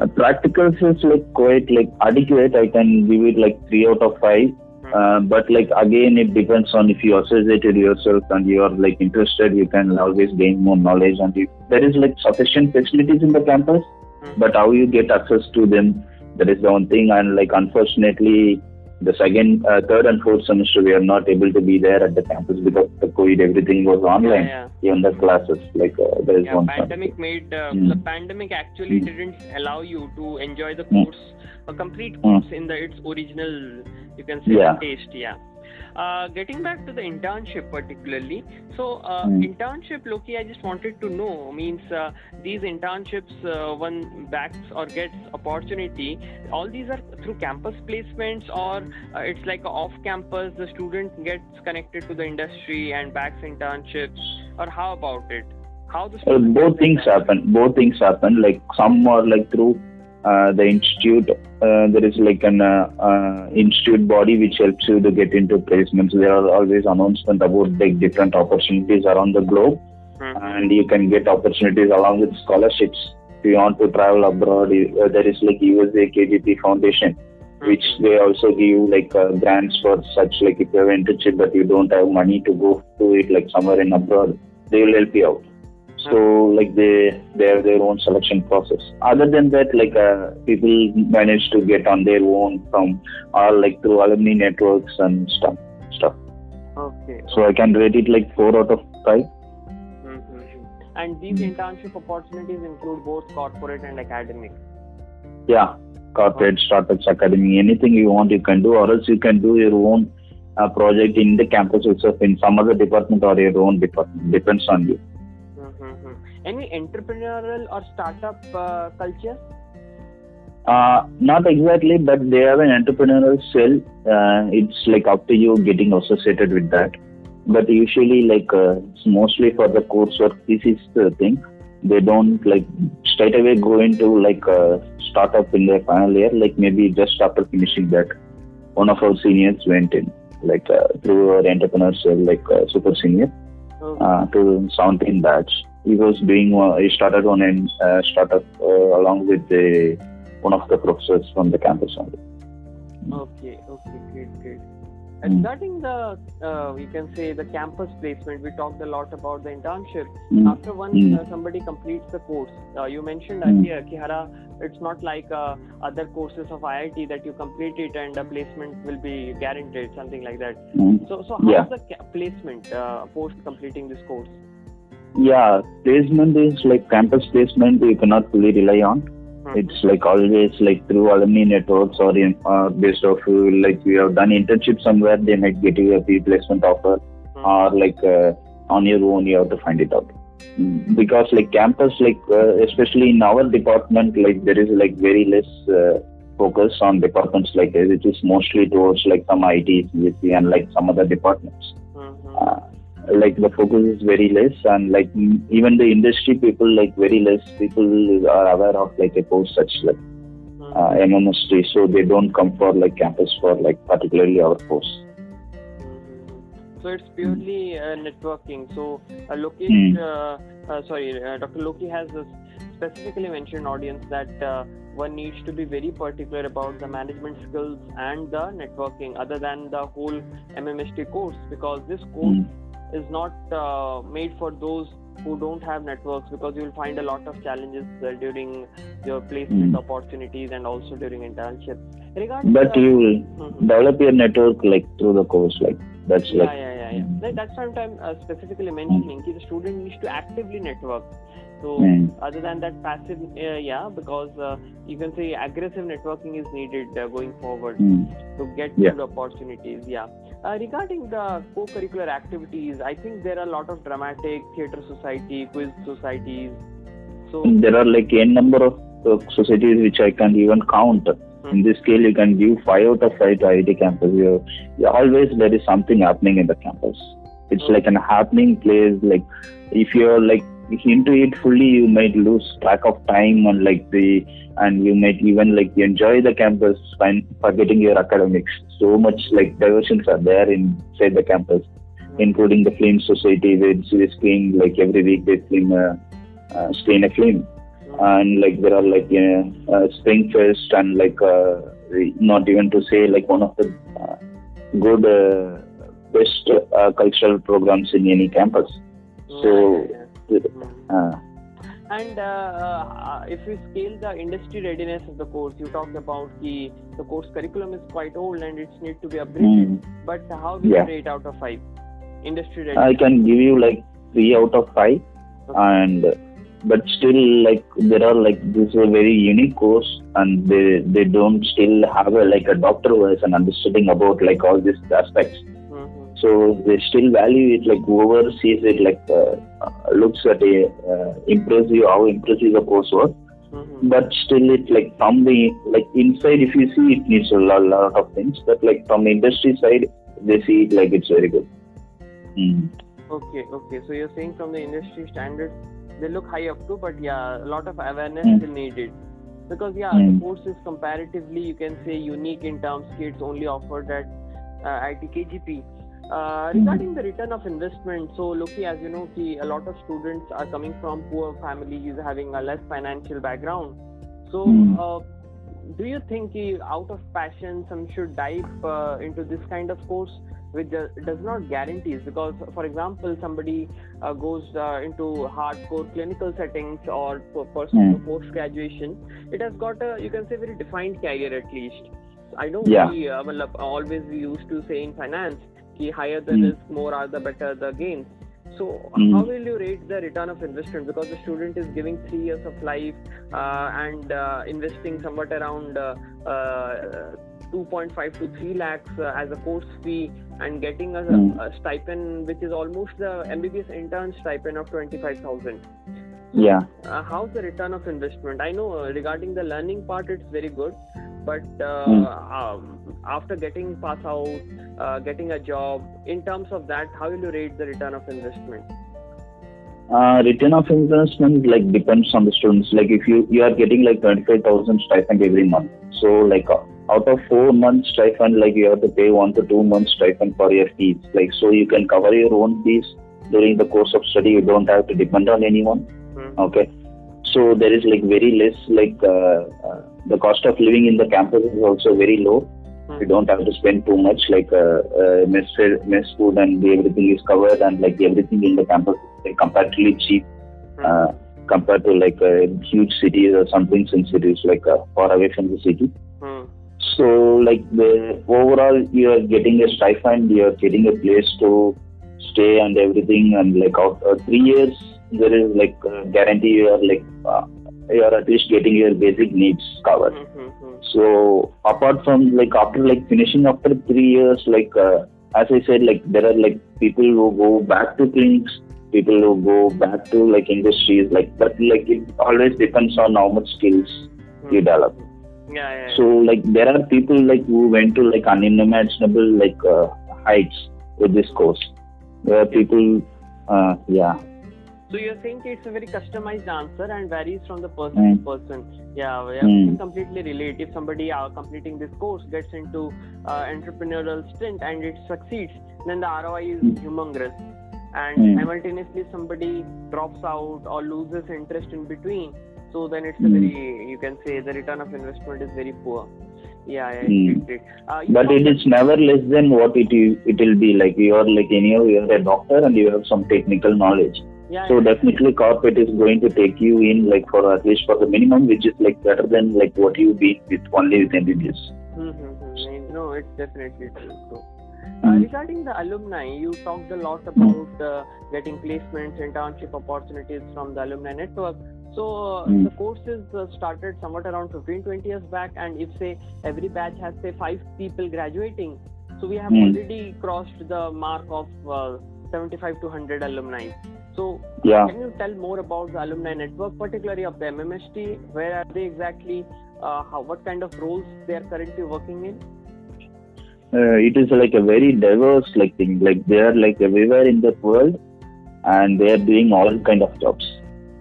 Uh, practicals is like quite like adequate. I can give it like three out of five. Uh, but like again, it depends on if you associated yourself and you are like interested, you can always gain more knowledge. And if there is like sufficient facilities in the campus, Mm. but how you get access to them, that is the one thing. And like unfortunately, the second, uh, third, and fourth semester we are not able to be there at the campus because the COVID, everything was online. Yeah, Even the classes, like uh, there is yeah. one. pandemic made uh, Mm. the pandemic actually Mm. didn't allow you to enjoy the Mm. course, a complete Mm. course in the its original, you can say, Yeah. taste. Yeah. Uh, getting back to the internship particularly, so uh, Mm. internship, Loki, I just wanted to know means uh, these internships, uh, one backs or gets opportunity, all these are through campus placements or uh, it's like off campus, the student gets connected to the industry and backs internships, or how about it? How the both things happen. Both things happen. Like some are like through uh, the institute. Uh, there is like an uh, uh, institute body which helps you to get into placements. There are always announcements about like different opportunities around the globe, Mhm. and you can get opportunities along with scholarships. If you want to travel abroad, uh, there is like USA KGP Foundation, which they also give like uh, grants for such like if you have internship but you don't have money to go to it like somewhere in abroad, they will help you out. So like they they have their own selection process. Other than that, like uh, people manage to get on their own from all like through alumni networks and stuff stuff. Okay. So I can rate it like four out of five. Mhm. And these internship opportunities include both corporate and academic. Yeah, corporate startups, academy, anything you want you can do, or else you can do your own uh, project in the campus itself in some other department or your own department. Depends on you. Any entrepreneurial or startup uh, culture? Uh, not exactly, but they have an entrepreneurial cell. Uh, it's like up to you getting associated with that. But usually, like uh, mostly for the coursework, this is the thing. They don't like straight away go into like a startup in their final year. Like maybe just after finishing that, one of our seniors went in like uh, through our entrepreneur cell, like uh, super senior Okay. uh, to 17 batch. He was doing, uh, he started on a uh, startup uh, along with the, one of the professors from the campus only. Okay, okay, great, great. Mm. Regarding the, uh, you can say the campus placement, we talked a lot about the internship. Mm. After once Mm. uh, somebody completes the course, uh, you mentioned Mm. earlier, Kihara, it's not like uh, other courses of IIT that you complete it and the placement will be guaranteed, something like that. Mm. So, so how's Yeah. the ca- placement uh, post completing this course? Yeah, placement is like campus placement you cannot fully rely on. Mhm. It's like always like through alumni networks or in uh, based off uh, like you have done internship somewhere, they might get you a replacement offer, Mhm. or like uh, on your own you have to find it out. Mm, Because like campus, like uh, especially in our department, like there is like very less uh, focus on departments like this, which is mostly towards like some IT, CSC, and like some other departments. Mhm. Uh, like the focus is very less and like mm, even the industry people like very less people are aware of like a course such like Mhm. uh, MMST so they don't come for like campus for like particularly our course Mhm. So it's purely uh, networking. So uh, Lokesh, Hmm. uh, uh, sorry, uh, Dr. Loki has specifically mentioned audience that uh, one needs to be very particular about the management skills and the networking, other than the whole MMST course, because this course Mm. Is not uh, made for those who don't have networks because you will find a lot of challenges uh, during your placement Mm. opportunities and also during internship. Regarding but the- you will Mhm. develop your network like through the course like that's yeah, like yeah, yeah, yeah. Mm. That's what I'm uh, specifically mentioning. ki The student needs to actively network. So Mm. other than that, passive, uh, yeah, because uh, you can say aggressive networking is needed uh, going forward Mm. to get Yeah. good opportunities. Yeah. Uh, regarding the co-curricular activities, I think there are a lot of dramatic theater society, quiz societies. So there are like a number of uh, societies which I can't even count. In this scale, you can give five out of five to IIT campus. You, you always there is something happening in the campus. It's like an happening place. Like if you're like into it fully, you might lose track of time and like the and you might even like enjoy the campus by forgetting your academics. So much like diversions are there inside the campus, including the film society which is screen like every week they film a uh, screen a film and like there are like uh, uh, spring fest and like uh, not even to say like one of the uh, good uh, best uh, cultural programs in any campus so Yeah. uh, And uh, uh, if we scale the industry readiness of the course, you talked about the the course curriculum is quite old and it's need to be upgraded. mm, But how will Yeah. you rate out of five? Industry readiness. i can give you like three out of five and but still like there are like this is a very unique course and they they don't still have a like a doctor who has an understanding about like all these aspects. So they still value it like whoever sees it like uh, uh, looks at a uh, impressive how impressive the course was Mhm. but still it like from the like inside if you see it needs a lot, lot of things but like from the industry side they see it like it's very good mm. Okay, okay. So you're saying from the industry standards, they look high up to, but yeah, a lot of awareness Mm. still needed. Because yeah, Mm. the course is comparatively, you can say, unique in terms it's only offered at uh, IIT KGP. Uh, regarding the return of investment, so Loki, as you know, ki a lot of students are coming from poor families, having a less financial background. So, Mm. uh, do you think ki out of passion, some should dive uh, into this kind of course? which does not guarantees because for example somebody uh, goes uh, into hardcore clinical settings or for person Hmm. post graduation it has got a you can say very defined career at least i know Yeah. we uh, always we used to say in finance ki higher the Hmm. risk more are the better the gains so Hmm. how will you rate the return of investment because the student is giving 3 years of life uh, and uh, investing somewhat around uh, uh, 2.5 to 3 lakhs uh, as a course fee and getting a, Hmm. a stipend which is almost the MBBS intern stipend of 25,000. yeah Uh, how's the return of investment? I know uh, regarding the learning part, it's very good, but uh, Hmm. um, after getting pass out, uh, getting a job, in terms of that, how will you rate the return of investment? uh, return of investment like depends on the students. Like if you you are getting like 25000 stipend every month. So like uh, out of four months stipend like you have to pay one to two months stipend for your fees. Like so you can cover your own fees during the course of study. You don't have to depend on anyone. Hmm. okay? So there is like very less like uh, uh, the cost of living in the campus is also very low Hmm. you don't have to spend too much like uh, uh, mess, mess food and everything is covered and like everything in the campus is like, comparatively cheap Hmm. uh, compared to like uh, huge cities or something since it is like uh, far away from the city Hmm. so like the overall you are getting a stipend you are getting a place to stay and everything and like after three years there is like uh, guarantee you are like uh, you're at least getting your basic needs covered. Mm-hmm. So apart from like after like finishing after three years, like uh, as I said, like there are like people who go back to clinics, people who go back to like industries, like but like it always depends on how much skills you develop. Yeah, yeah, yeah. So like there are people like who went to like unimaginable like uh, heights with this course. There are people, uh, yeah. So you're saying it's a very customized answer and varies from the person to Mm. person. Yeah, yeah, Mm. we completely relate. If somebody uh, completing this course gets into uh, entrepreneurial stint and it succeeds, then the ROI is Mm. humongous. And Mm. simultaneously, somebody drops out or loses interest in between. So then it's a Mm. very, you can say, the return of investment is very poor. Yeah, yeah, Mm. great, great. Uh, But it talked- never less than what it is, it will be like you are like anyhow you are a doctor and you have some technical knowledge. Yeah, So yeah. definitely corporate is going to take you in like for at least for the minimum, which is like better than like what you be with only with MBBS. Mm-hmm. No, it's definitely true. Uh, Mm. regarding the alumni, you talked a lot about uh, getting placements, internship opportunities from the alumni network. So uh, Mm. the course is uh, started somewhat around 15, 20 years back, and if say every batch has say five people graduating, so we have Mm. already crossed the mark of uh, 75 to 100 alumni. So Yeah. can you tell more about the alumni network, particularly of the MMST? Where are they exactly? Uh, how, what kind of roles they are currently working in? uh, it is like a very diverse like thing like they are like everywhere in the world and they are doing all kind of jobs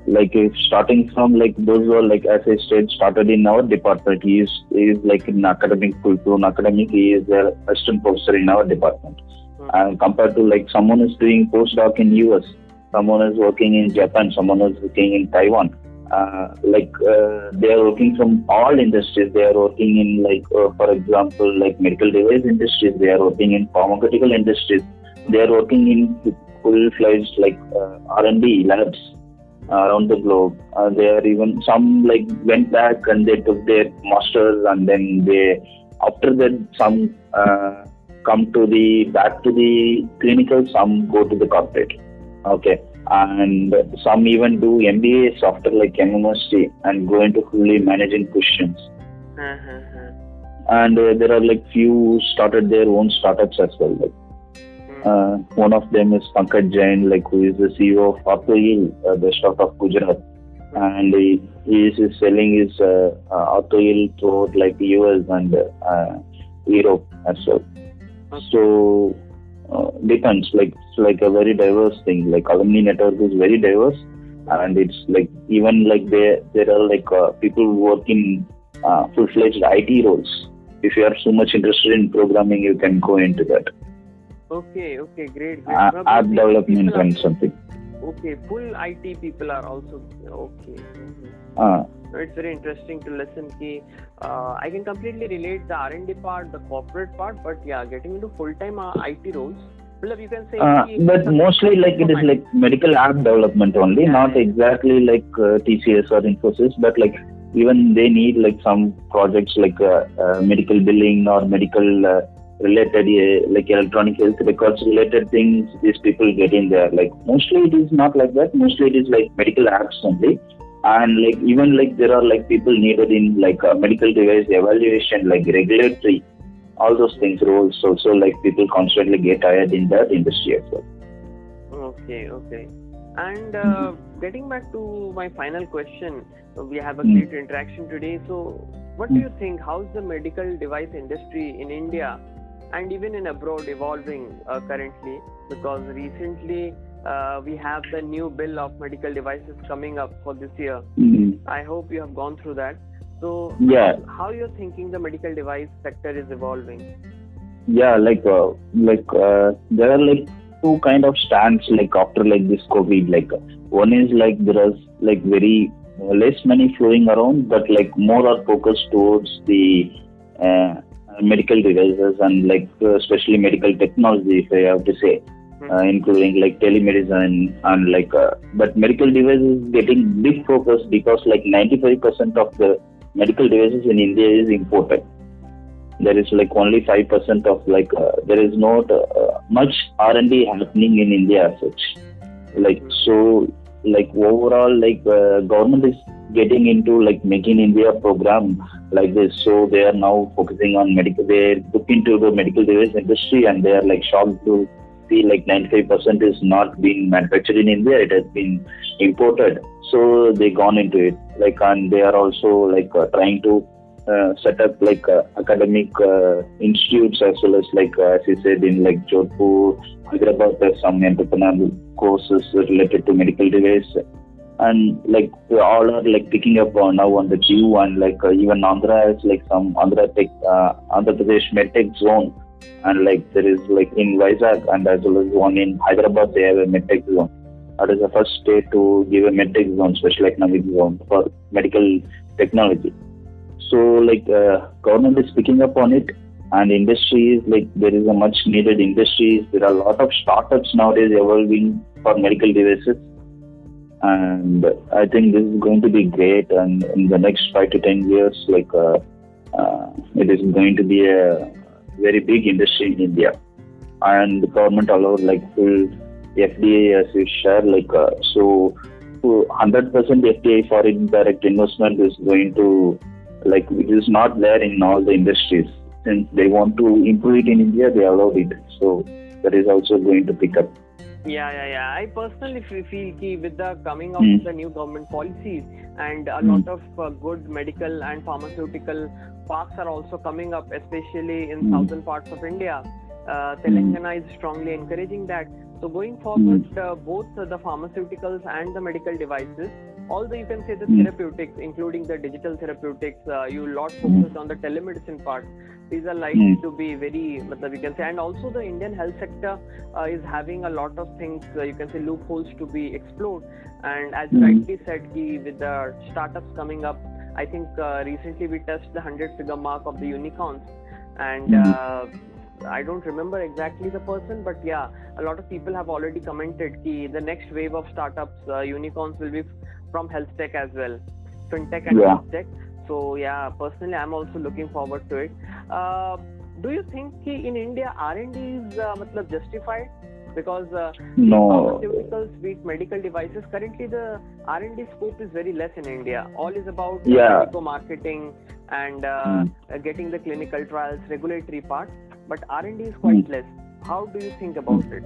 like if starting from like those who are like as i said started in our department he is he is like an academic full blown academic he is a assistant professor in our department Hmm. and compared to like someone is doing postdoc in us someone is working in japan someone is working in taiwan uh, like uh, they are working from all industries. They are working in like, uh, for example, like medical device industries. They are working in pharmaceutical industries. They are working in full-fledged like uh, R&D labs around the globe. Uh, they are even some like went back and they took their masters and then they after that some uh, come to the back to the clinical. Some go to the corporate. Okay and some even do MBAs after like MMST and go into fully managing positions. And uh, there are like few started their own startups as well. Like Hmm. uh, one of them is Pankaj Jain, like who is the CEO of Autoil, uh, the stock of Gujarat, and he, he is selling his uh, uh, Autoil throughout like US and uh, Europe as well. So uh, depends like it's like a very diverse thing like alumni network is very diverse and it's like even like there there are like uh, people who work in uh, full-fledged IT roles if you are so much interested in programming you can go into that Okay, okay, great. great. uh, app development and something Okay, full IT people are also okay. Uh, It's very interesting to listen. Ki, uh, I can completely relate the R&D part, the corporate part, but yeah, getting into full-time uh, IT roles. Well, you can say. uh, ki- but mostly like it is like medical app development only Yeah, not exactly like uh, TCS or Infosys but like even they need like some projects like uh, uh, medical billing or medical uh, related uh, like electronic health records related things these people get in there like mostly it is not like that mostly it is like medical apps only and like even like there are like people needed in like uh, medical device evaluation like regulatory all those things roles also like people constantly get hired in that industry as well Okay, okay. And uh, getting back to my final question, we have a Mm. great interaction today. So, what do you think? How's the medical device industry in India and even in abroad evolving uh, currently? Because recently uh, we have the new bill of medical devices coming up for this year. Mhm. I hope you have gone through that. So, Yeah. how you're thinking the medical device sector is evolving? yeah like uh, like uh, there are like two kind of stands like after like this covid like one is like there is like very less money flowing around but like more are focused towards the uh, medical devices and like especially medical technology if i have to say uh, including like telemedicine and like uh, but medical devices getting big focus because like 95% of the medical devices in india is imported there is like only 5% of like uh, there is not uh, much r&d happening in india as such like so like overall like uh, government is getting into like making in India program like this. So they are now focusing on medical. They look into the medical device industry and they are like shocked to like 95% is not being manufactured in India. It has been imported. So they gone into it. Like and they are also like uh, trying to uh, set up like uh, academic uh, institutes as well as like uh, as you said in like Jodhpur, Hyderabad, there's some entrepreneurial courses related to medical device and like all are like picking up on now on the queue and like uh, even Andhra has like some Andhra tech uh, Andhra Pradesh medtech zone and like there is like in Vizag and as well as one in Hyderabad they have a medtech zone. That is the first state to give a medtech zone, special economic zone for medical technology. So like uh, government is picking up on it and industries like there is a much needed industries. There are a lot of startups nowadays evolving for medical devices and I think this is going to be great. And in the next five to ten years, like uh, uh, it is going to be a very big industry in India, and the government allowed like full FDI as you share, like uh, so. 100% FDI foreign direct investment is going to like it is not there in all the industries. Since they want to improve it in India they allowed it. So that is also going to pick up yeah, yeah, yeah. I personally feel key with the coming of mm. the new government policies and a mm. lot of uh, good medical and pharmaceutical parks are also coming up, especially in mm. southern parts of India. Uh, Telangana is strongly encouraging that. So going forward, hmm. uh, both the pharmaceuticals and the medical devices, although you can say the hmm. therapeutics, including the digital therapeutics, uh, you lot hmm. focus on the telemedicine part. These are likely to be very, we can say, and also the Indian health sector uh, is having a lot of things, uh, you can say, loopholes to be explored. And as you rightly said, ki, with the startups coming up, I think uh, recently we touched the 100 figure mark of the unicorns. And I don't remember exactly the person, but yeah, a lot of people have already commented ki the next wave of startups, uh, unicorns will be from health tech as well, fintech and yeah. health tech. So yeah, personally, I'm also looking forward to it. Uh, do you think in India R&D is uh, justified? Because uh, no. pharmaceuticals, be medical devices, currently the R&D scope is very less in India. All is about yeah. marketing and uh, mm. getting the clinical trials, regulatory part but R&D is quite mm. less. How do you think about it?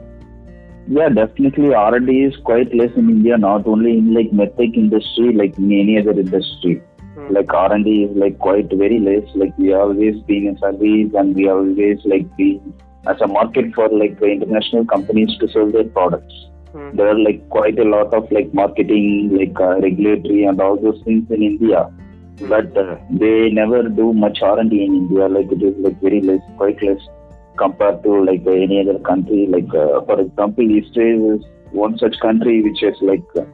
Yeah, definitely R&D is quite less in India, not only in like medtech industry, like in any other industry. Hmm. Like R&D is like quite very less. Like we are always been in service and we are always like been as a market for like international companies to sell their products. Hmm. There are like quite a lot of like marketing, like uh, regulatory and all those things in India but uh, they never do much R&D in India. Like it is like very less, quite less compared to like uh, any other country. Like uh, for example, Israel is one such country which has like a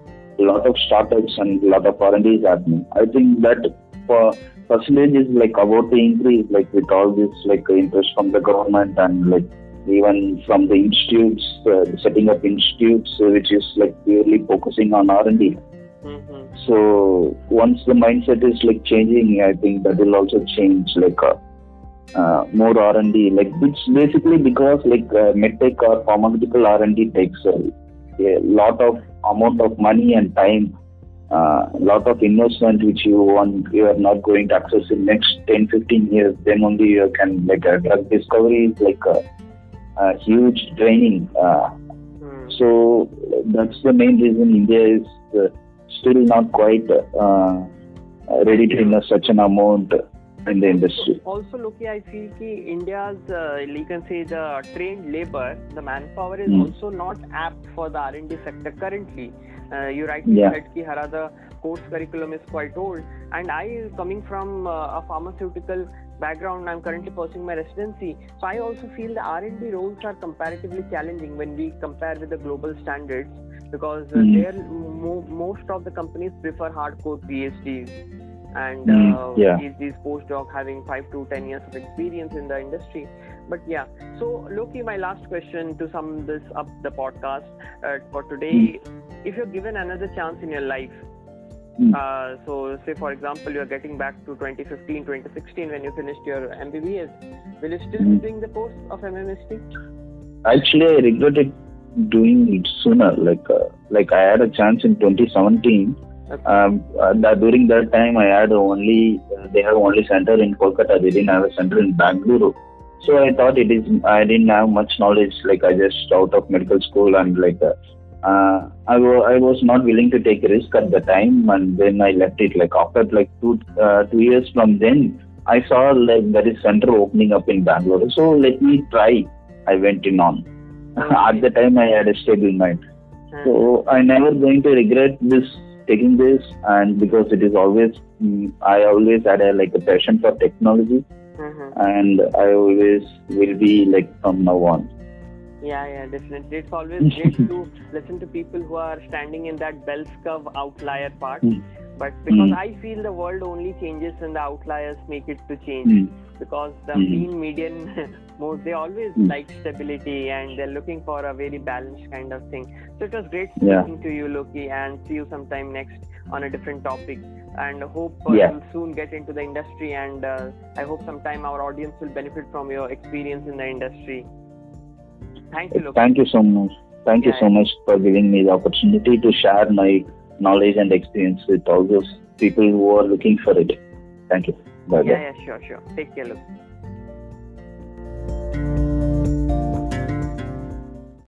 lot of startups and a lot of R&D is happening. I think that for percentage is like about to increase, like with all this like interest from the government and like even from the institutes, uh, setting up institutes uh, which is like purely focusing on R&D. Mm-hmm. So once the mindset is like changing, I think that will also change like uh, uh, more R and D. Like which basically because like uh, medtech or pharmaceutical R and D takes a, a, lot of amount of money and time, a uh, lot of investment which you want you are not going to access in next 10, 15 years. Then only you can like a drug discovery is like a, a huge training. Uh, mm. So that's the main reason India is uh, still not quite uh, ready to invest such an amount in the industry. Also, Loki, I feel that India's, uh, you can say, the trained labor, the manpower is mm. also not apt for the R&D sector currently. Uh, you rightly yeah. said that the course curriculum is quite old, and I, coming from uh, a pharmaceutical background, I'm currently pursuing my residency. So I also feel the R&D roles are comparatively challenging when we compare with the global standards because mm. there mo- most of the companies prefer hardcore PhDs and mm. uh, yeah. these, these postdoc having five to ten years of experience in the industry. But yeah, so Loki, my last question to sum this up the podcast uh, for today: mm. if you're given another chance in your life, hmm. uh, so say for example you're getting back to 2015 2016 when you finished your mbbs will you still be hmm. doing the course of mmst actually i regret it doing it sooner. Like uh, like I had a chance in 2017, Okay. Um, uh, that during that time, I had only uh, they have only center in Kolkata. They didn't have a center in Bangalore. So I thought it is. I didn't have much knowledge. Like I just out of medical school and like uh, uh, I, wa- I was not willing to take risk at the time, and then I left it. Like after like two uh, two years from then, I saw like there is center opening up in Bangalore. So let me try. I went in on. [LAUGHS] at the time, I had a stable mind. So I never going to regret this taking this, and because it is always mm, I always had a like a passion for technology, mhm. and I always will be like from now on. Yeah, yeah, definitely. It's always great to [LAUGHS] listen to people who are standing in that bell curve outlier part. Mm. But because Mm. I feel the world only changes when the outliers make it to change. Mm. Because the Mm. mean median [LAUGHS] mode, they always Mm. like stability and they're looking for a very balanced kind of thing. So it was great Yeah. speaking to you, Loki, and see you sometime next on a different topic. And hope uh, Yeah. you'll soon get into the industry. And uh, I hope sometime our audience will benefit from your experience in the industry. Thank you, Loki. Thank you so much. Thank you so much for giving me the opportunity to share my knowledge and experience with all those people who are looking for it. Thank you. Yeah, yeah, sure, sure. Take care, look.